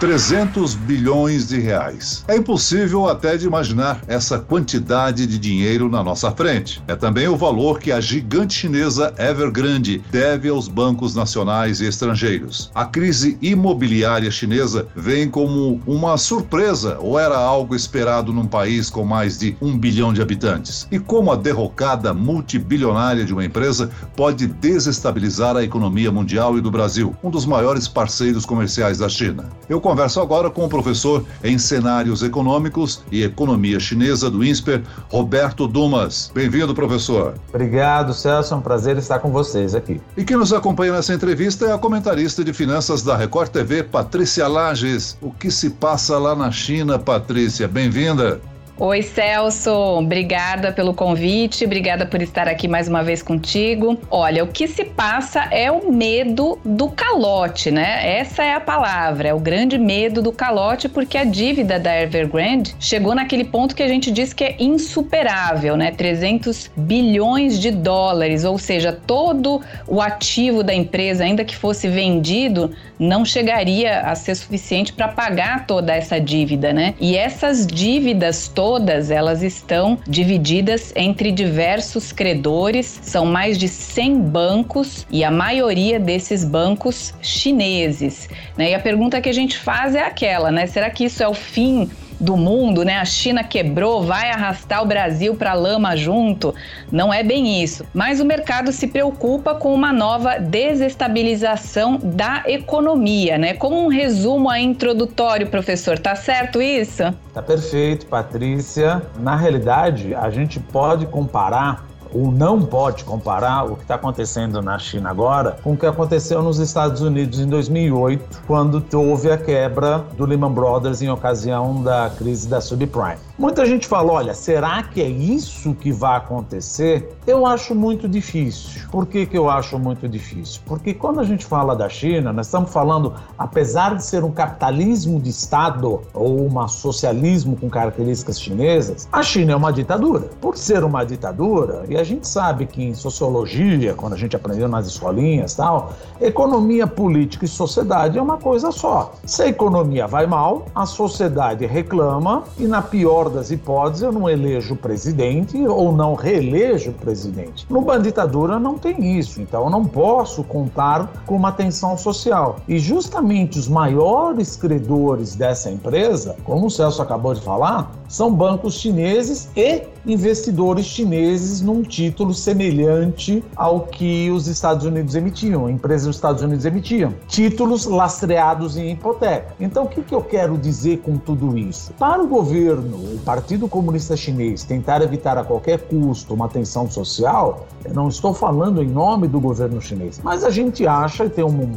300 bilhões de reais. É impossível até de imaginar essa quantidade de dinheiro na nossa frente. É também o valor que a gigante chinesa Evergrande deve aos bancos nacionais e estrangeiros. A crise imobiliária chinesa vem como uma surpresa ou era algo esperado num país com mais de um bilhão de habitantes? E como a derrocada multibilionária de uma empresa pode desestabilizar a economia mundial e do Brasil, um dos maiores parceiros comerciais da China? Eu converso agora com o professor em cenários econômicos e economia chinesa do INSPER, Roberto Dumas. Bem-vindo, professor. Obrigado, Celso. É um prazer estar com vocês aqui. E quem nos acompanha nessa entrevista é a comentarista de finanças da Record TV, Patrícia Lages. O que se passa lá na China, Patrícia? Bem-vinda. Oi, Celso. Obrigada pelo convite, obrigada por estar aqui mais uma vez contigo. Olha, o que se passa é o medo do calote, né? Essa é a palavra, é o grande medo do calote, porque a dívida da Evergrande chegou naquele ponto que a gente diz que é insuperável, né? 300 bilhões de dólares, ou seja, todo o ativo da empresa, ainda que fosse vendido, não chegaria a ser suficiente para pagar toda essa dívida, né? E essas dívidas todas todas elas estão divididas entre diversos credores, são mais de 100 bancos e a maioria desses bancos chineses. Né? E a pergunta que a gente faz é aquela, né? Será que isso é o fim do mundo, né? A China quebrou, vai arrastar o Brasil para a lama junto. Não é bem isso. Mas o mercado se preocupa com uma nova desestabilização da economia, né? Como um resumo aí introdutório, professor, tá certo isso? Tá perfeito, Patrícia. Na realidade, a gente pode comparar ou não pode comparar o que está acontecendo na China agora com o que aconteceu nos Estados Unidos em 2008, quando houve a quebra do Lehman Brothers em ocasião da crise da subprime. Muita gente fala: olha, será que é isso que vai acontecer? Eu acho muito difícil. Por que, que eu acho muito difícil? Porque quando a gente fala da China, nós estamos falando, apesar de ser um capitalismo de Estado ou um socialismo com características chinesas, a China é uma ditadura. Por ser uma ditadura, e a gente sabe que em sociologia, quando a gente aprendeu nas escolinhas tal, economia, política e sociedade é uma coisa só. Se a economia vai mal, a sociedade reclama e, na pior das hipóteses, eu não elejo presidente ou não reelejo presidente. No ditadura não tem isso, então eu não posso contar com uma tensão social. E justamente os maiores credores dessa empresa, como o Celso acabou de falar, são bancos chineses e investidores chineses num título semelhante ao que os Estados Unidos emitiam, empresas dos Estados Unidos emitiam, títulos lastreados em hipoteca. Então, o que, que eu quero dizer com tudo isso? Para o governo, o Partido Comunista Chinês, tentar evitar a qualquer custo uma tensão social, eu não estou falando em nome do governo chinês, mas a gente acha e tem um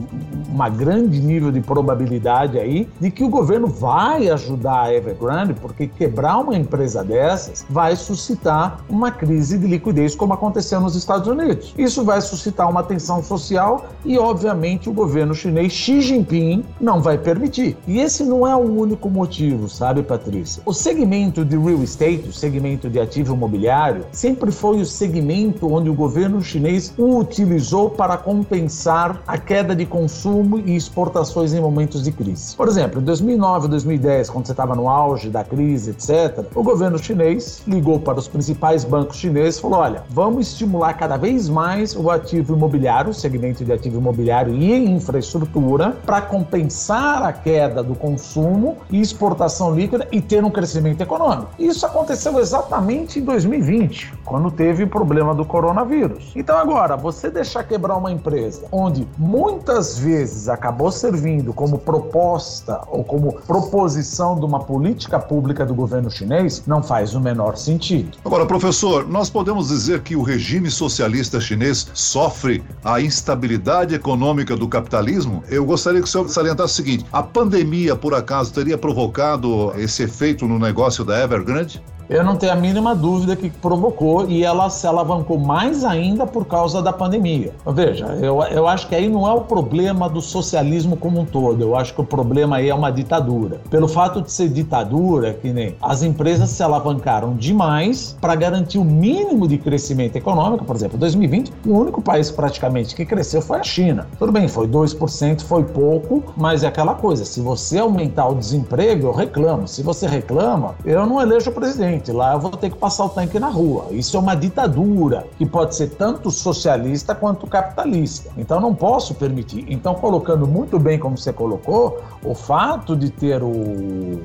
uma grande nível de probabilidade aí de que o governo vai ajudar a Evergrande, porque quebrar uma empresa dessas vai suscitar uma crise de liquidez, como aconteceu nos Estados Unidos. Isso vai suscitar uma tensão social e, obviamente, o governo chinês Xi Jinping não vai permitir. E esse não é o único motivo, sabe, Patrícia? O segmento de real estate, o segmento de ativo imobiliário, sempre foi o segmento onde o governo chinês o utilizou para compensar a queda de consumo consumo e exportações em momentos de crise. Por exemplo, em 2009, 2010, quando você estava no auge da crise, etc., o governo chinês ligou para os principais bancos chineses e falou: olha, vamos estimular cada vez mais o ativo imobiliário, o segmento de ativo imobiliário e infraestrutura, para compensar a queda do consumo e exportação líquida e ter um crescimento econômico. Isso aconteceu exatamente em 2020, quando teve o problema do coronavírus. Então, agora, você deixar quebrar uma empresa onde muitas vezes acabou servindo como proposta ou como proposição de uma política pública do governo chinês, não faz o menor sentido. Agora, professor, nós podemos dizer que o regime socialista chinês sofre a instabilidade econômica do capitalismo? Eu gostaria que o senhor salientasse o seguinte: a pandemia, por acaso, teria provocado esse efeito no negócio da Evergrande? Eu não tenho a mínima dúvida que provocou e ela se alavancou mais ainda por causa da pandemia. Veja, eu, eu acho que aí não é o problema do socialismo como um todo, eu acho que o problema aí é uma ditadura. Pelo fato de ser ditadura, que nem as empresas se alavancaram demais para garantir o mínimo de crescimento econômico, por exemplo, 2020, o único país praticamente que cresceu foi a China. Tudo bem, foi 2%, foi pouco, mas é aquela coisa, se você aumentar o desemprego, eu reclamo. Se você reclama, eu não elejo o presidente, lá eu vou ter que passar o tanque na rua. Isso é uma ditadura que pode ser tanto socialista quanto capitalista. Então não posso permitir. Então, colocando muito bem como você colocou, o fato de ter o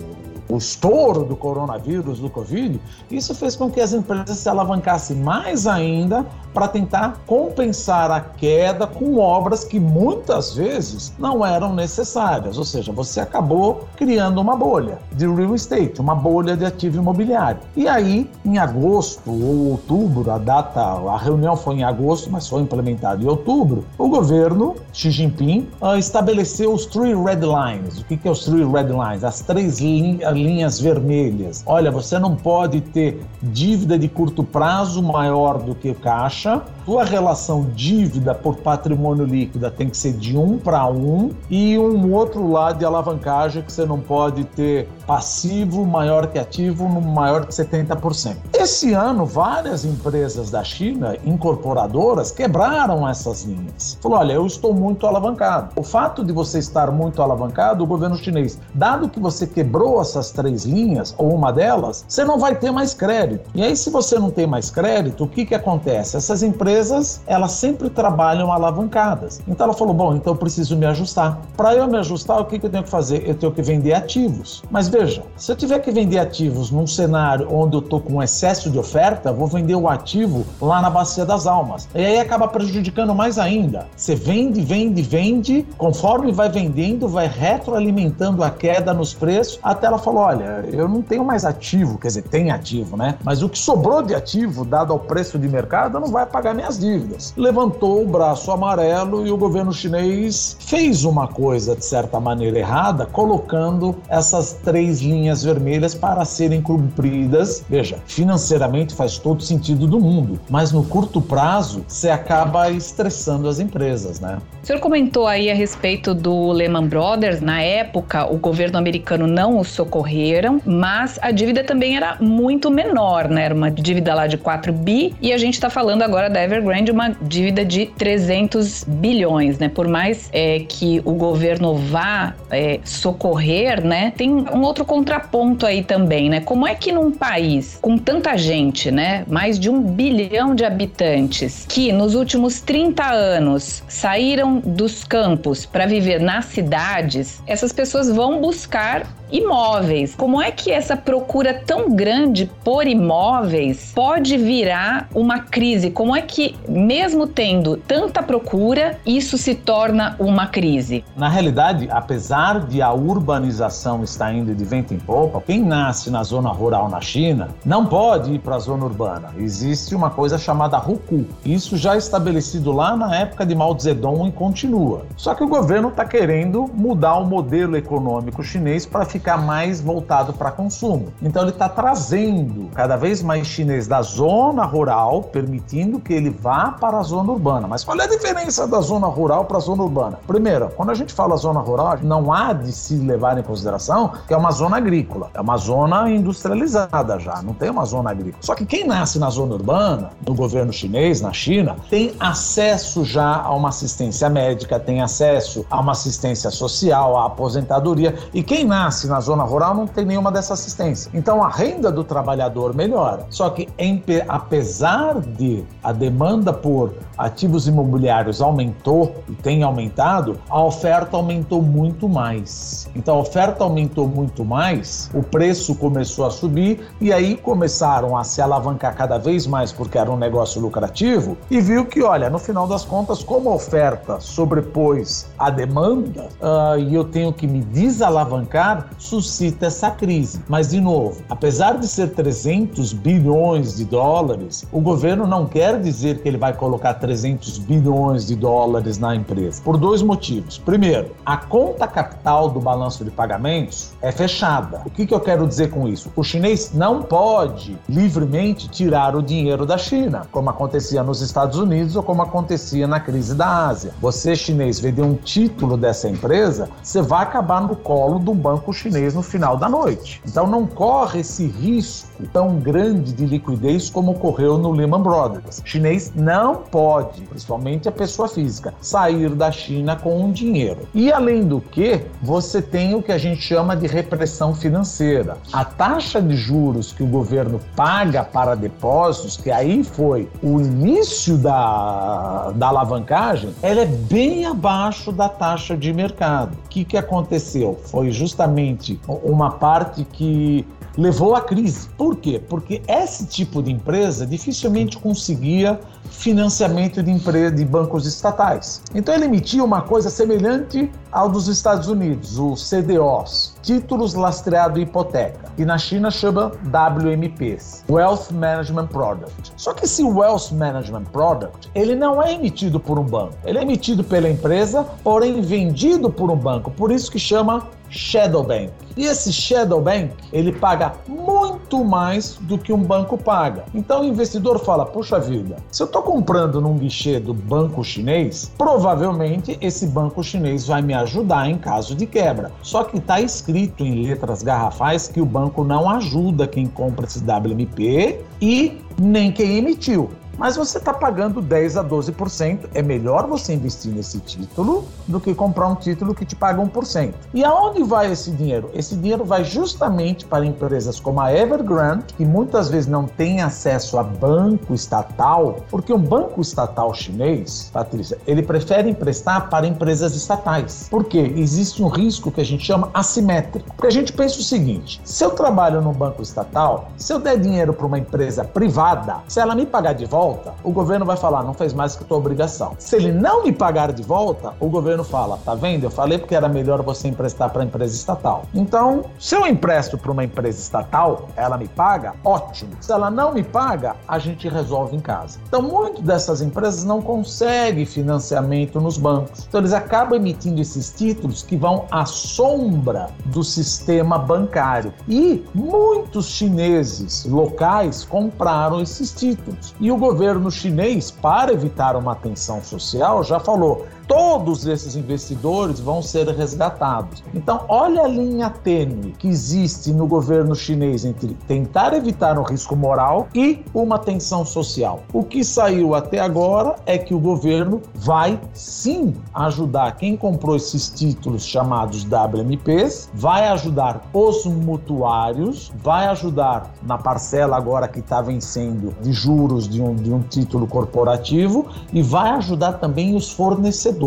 o estouro do coronavírus, do Covid, isso fez com que as empresas se alavancassem mais ainda para tentar compensar a queda com obras que muitas vezes não eram necessárias. Ou seja, você acabou criando uma bolha de real estate, uma bolha de ativo imobiliário. E aí, em agosto ou outubro, a data, a reunião foi em agosto, mas foi implementado em outubro, o governo Xi Jinping uh, estabeleceu os three red lines. O que, que é os three red lines? As três linhas linhas vermelhas. Olha, você não pode ter dívida de curto prazo maior do que caixa. Tua relação dívida por patrimônio líquido tem que ser de um para um e um outro lado de alavancagem que você não pode ter passivo maior que ativo no maior que 70%. Esse ano, várias empresas da China, incorporadoras, quebraram essas linhas. Falou: olha, eu estou muito alavancado. O fato de você estar muito alavancado, o governo chinês, dado que você quebrou essas essas três linhas, ou uma delas, você não vai ter mais crédito. E aí, se você não tem mais crédito, o que, que acontece? Essas empresas, elas sempre trabalham alavancadas. Então ela falou: bom, então eu preciso me ajustar. Para eu me ajustar, o que, que eu tenho que fazer? Eu tenho que vender ativos. Mas veja, se eu tiver que vender ativos num cenário onde eu estou com excesso de oferta, vou vender o ativo lá na bacia das almas. E aí acaba prejudicando mais ainda. Você vende, vende, vende, conforme vai vendendo, vai retroalimentando a queda nos preços, até ela falou: olha, eu não tenho mais ativo, quer dizer, tem ativo, né? Mas o que sobrou de ativo, dado ao preço de mercado, não vai pagar minhas dívidas. Levantou o braço amarelo e o governo chinês fez uma coisa, de certa maneira, errada, colocando essas três linhas vermelhas para serem cumpridas. Veja, financeiramente faz todo sentido do mundo, mas no curto prazo você acaba estressando as empresas, né? O senhor comentou aí a respeito do Lehman Brothers. Na época, o governo americano não o socorreu ocorreram, mas a dívida também era muito menor, né? Era uma dívida lá de 4 bi e a gente está falando agora da Evergrande, uma dívida de 300 bilhões, né? Por mais é, que o governo vá é, socorrer, né? Tem um outro contraponto aí também, né? Como é que num país com tanta gente, né? Mais de um bilhão de habitantes, que nos últimos 30 anos saíram dos campos para viver nas cidades, essas pessoas vão buscar imóveis. Como é que essa procura tão grande por imóveis pode virar uma crise? Como é que, mesmo tendo tanta procura, isso se torna uma crise? Na realidade, apesar de a urbanização estar indo de vento em popa, quem nasce na zona rural na China não pode ir para a zona urbana. Existe uma coisa chamada Huku. Isso já é estabelecido lá na época de Mao Zedong e continua. Só que o governo está querendo mudar o modelo econômico chinês para ficar ficar mais voltado para consumo. Então ele está trazendo cada vez mais chinês da zona rural, permitindo que ele vá para a zona urbana. Mas qual é a diferença da zona rural para a zona urbana? Primeiro, quando a gente fala zona rural, não há de se levar em consideração que é uma zona agrícola, é uma zona industrializada já, não tem uma zona agrícola. Só que quem nasce na zona urbana, no governo chinês, na China, tem acesso já a uma assistência médica, tem acesso a uma assistência social, a aposentadoria. E quem nasce na zona rural não tem nenhuma dessa assistência. Então a renda do trabalhador melhora. Só que em, apesar de a demanda por ativos imobiliários aumentou e tem aumentado, a oferta aumentou muito mais. Então a oferta aumentou muito mais, o preço começou a subir e aí começaram a se alavancar cada vez mais porque era um negócio lucrativo e viu que, olha, no final das contas, como a oferta sobrepôs a demanda uh, e eu tenho que me desalavancar, suscita essa crise. Mas, de novo, apesar de ser 300 bilhões de dólares, o governo não quer dizer que ele vai colocar 300 bilhões de dólares na empresa, por dois motivos. Primeiro, a conta capital do balanço de pagamentos é fechada. O que, que eu quero dizer com isso? O chinês não pode livremente tirar o dinheiro da China, como acontecia nos Estados Unidos ou como acontecia na crise da Ásia. Você, chinês, vender um título dessa empresa, você vai acabar no colo do banco chinês no final da noite. Então não corre esse risco tão grande de liquidez como ocorreu no Lehman Brothers. O chinês não pode, principalmente a pessoa física, sair da China com um dinheiro. E além do que, você tem o que a gente chama de repressão financeira. A taxa de juros que o governo paga para depósitos, que aí foi o início da, da alavancagem, ela é bem abaixo da taxa de mercado. Que, que aconteceu? Foi justamente uma parte que levou à crise. Por quê? Porque esse tipo de empresa dificilmente conseguia financiamento de, empresa, de bancos estatais. Então ele emitia uma coisa semelhante ao dos Estados Unidos, os CDOs, títulos lastreados em hipoteca, que na China chama WMPs, Wealth Management Product. Só que esse Wealth Management Product, ele não é emitido por um banco, ele é emitido pela empresa, porém vendido por um banco, por isso que chama Shadow Bank. E esse Shadow Bank, ele paga muito mais do que um banco paga. Então o investidor fala: "Puxa vida, se eu estou comprando num guichê do banco chinês, provavelmente esse banco chinês vai me ajudar em caso de quebra". Só que está escrito em letras garrafais que o banco não ajuda quem compra esse WMP e nem quem emitiu mas você está pagando 10 a 12%. É melhor você investir nesse título do que comprar um título que te paga 1%. E aonde vai esse dinheiro? Esse dinheiro vai justamente para empresas como a Evergrande, que muitas vezes não tem acesso a banco estatal, porque um banco estatal chinês, Patrícia, ele prefere emprestar para empresas estatais. Por quê? Existe um risco que a gente chama assimétrico. Porque a gente pensa o seguinte: se eu trabalho num banco estatal, se eu der dinheiro para uma empresa privada, se ela me pagar de volta, volta, o governo vai falar, não fez mais que tua obrigação. Se ele não me pagar de volta, o governo fala, tá vendo? Eu falei porque era melhor você emprestar para empresa estatal. Então, se eu empresto para uma empresa estatal, ela me paga, ótimo. Se ela não me paga, a gente resolve em casa. Então, muitas dessas empresas não conseguem financiamento nos bancos. Então, eles acabam emitindo esses títulos que vão à sombra do sistema bancário. E muitos chineses locais compraram esses títulos. E o governo governo chinês, para evitar uma tensão social, já falou: todos esses investidores vão ser resgatados. Então, olha a linha tênue que existe no governo chinês entre tentar evitar um risco moral e uma tensão social. O que saiu até agora é que o governo vai sim ajudar quem comprou esses títulos chamados WMPs, vai ajudar os mutuários, vai ajudar na parcela agora que está vencendo de juros de um, de um título corporativo e vai ajudar também os fornecedores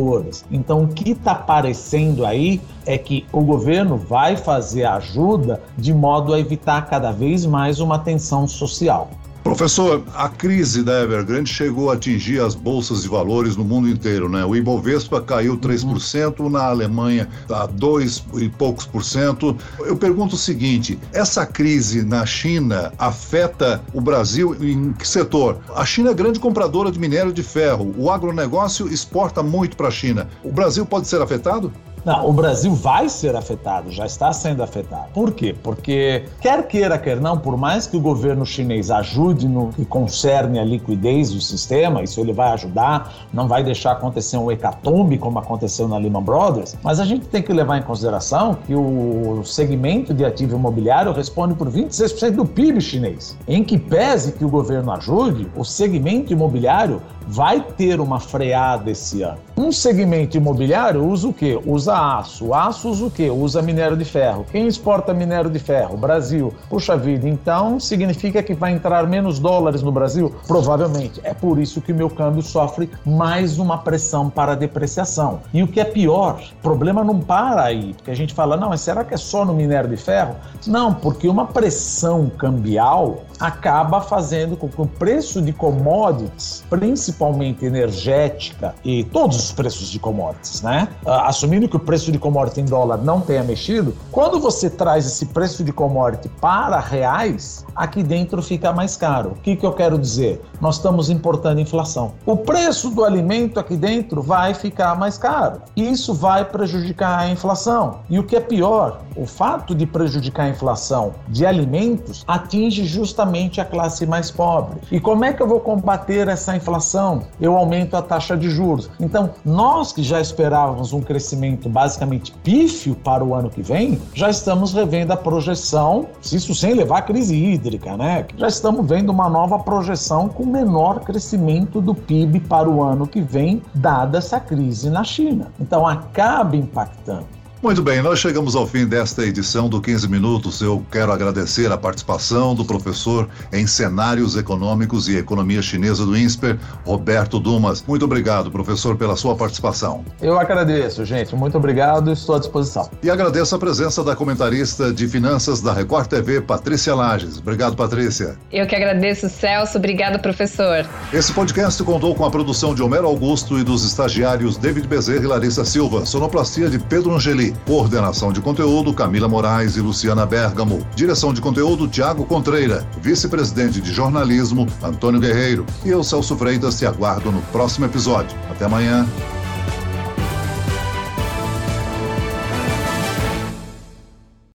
então, o que está aparecendo aí é que o governo vai fazer ajuda de modo a evitar cada vez mais uma tensão social. Professor, a crise da Evergrande chegou a atingir as bolsas de valores no mundo inteiro, né? O Ibovespa caiu 3%, uhum. na Alemanha a 2 e poucos por cento. Eu pergunto o seguinte: essa crise na China afeta o Brasil em que setor? A China é grande compradora de minério de ferro. O agronegócio exporta muito para a China. O Brasil pode ser afetado? Não, o Brasil vai ser afetado, já está sendo afetado. Por quê? Porque, quer queira, quer não, por mais que o governo chinês ajude no que concerne a liquidez do sistema, isso ele vai ajudar, não vai deixar acontecer um hecatombe como aconteceu na Lehman Brothers, mas a gente tem que levar em consideração que o segmento de ativo imobiliário responde por 26% do PIB chinês. Em que pese que o governo ajude, o segmento imobiliário vai ter uma freada esse ano. Um segmento imobiliário usa o quê? Usa aço. Aço usa o quê? Usa minério de ferro. Quem exporta minério de ferro? Brasil. Puxa vida, então significa que vai entrar menos dólares no Brasil? Provavelmente. É por isso que o meu câmbio sofre mais uma pressão para depreciação. E o que é pior, o problema não para aí, porque a gente fala, não, mas será que é só no minério de ferro? Não, porque uma pressão cambial acaba fazendo com que o preço de commodities, principalmente principalmente energética e todos os preços de commodities, né? Ah, assumindo que o preço de commodity em dólar não tenha mexido, quando você traz esse preço de commodity para reais, aqui dentro fica mais caro. O que, que eu quero dizer? Nós estamos importando inflação. O preço do alimento aqui dentro vai ficar mais caro. E isso vai prejudicar a inflação. E o que é pior, o fato de prejudicar a inflação de alimentos atinge justamente a classe mais pobre. E como é que eu vou combater essa inflação? Eu aumento a taxa de juros. Então, nós que já esperávamos um crescimento basicamente pífio para o ano que vem, já estamos revendo a projeção, isso sem levar a crise hídrica, né? Já estamos vendo uma nova projeção com menor crescimento do PIB para o ano que vem, dada essa crise na China. Então, acaba impactando. Muito bem, nós chegamos ao fim desta edição do 15 Minutos. Eu quero agradecer a participação do professor em cenários econômicos e economia chinesa do INSPER, Roberto Dumas. Muito obrigado, professor, pela sua participação. Eu agradeço, gente. Muito obrigado, estou à disposição. E agradeço a presença da comentarista de finanças da Record TV, Patrícia Lages. Obrigado, Patrícia. Eu que agradeço, Celso. Obrigado, professor. Esse podcast contou com a produção de Homero Augusto e dos estagiários David Bezerra e Larissa Silva, sonoplastia de Pedro Angeli. Coordenação de conteúdo Camila Moraes e Luciana Bergamo. Direção de conteúdo Tiago Contreira. Vice-presidente de jornalismo Antônio Guerreiro. E eu, Celso Freitas, te aguardo no próximo episódio. Até amanhã.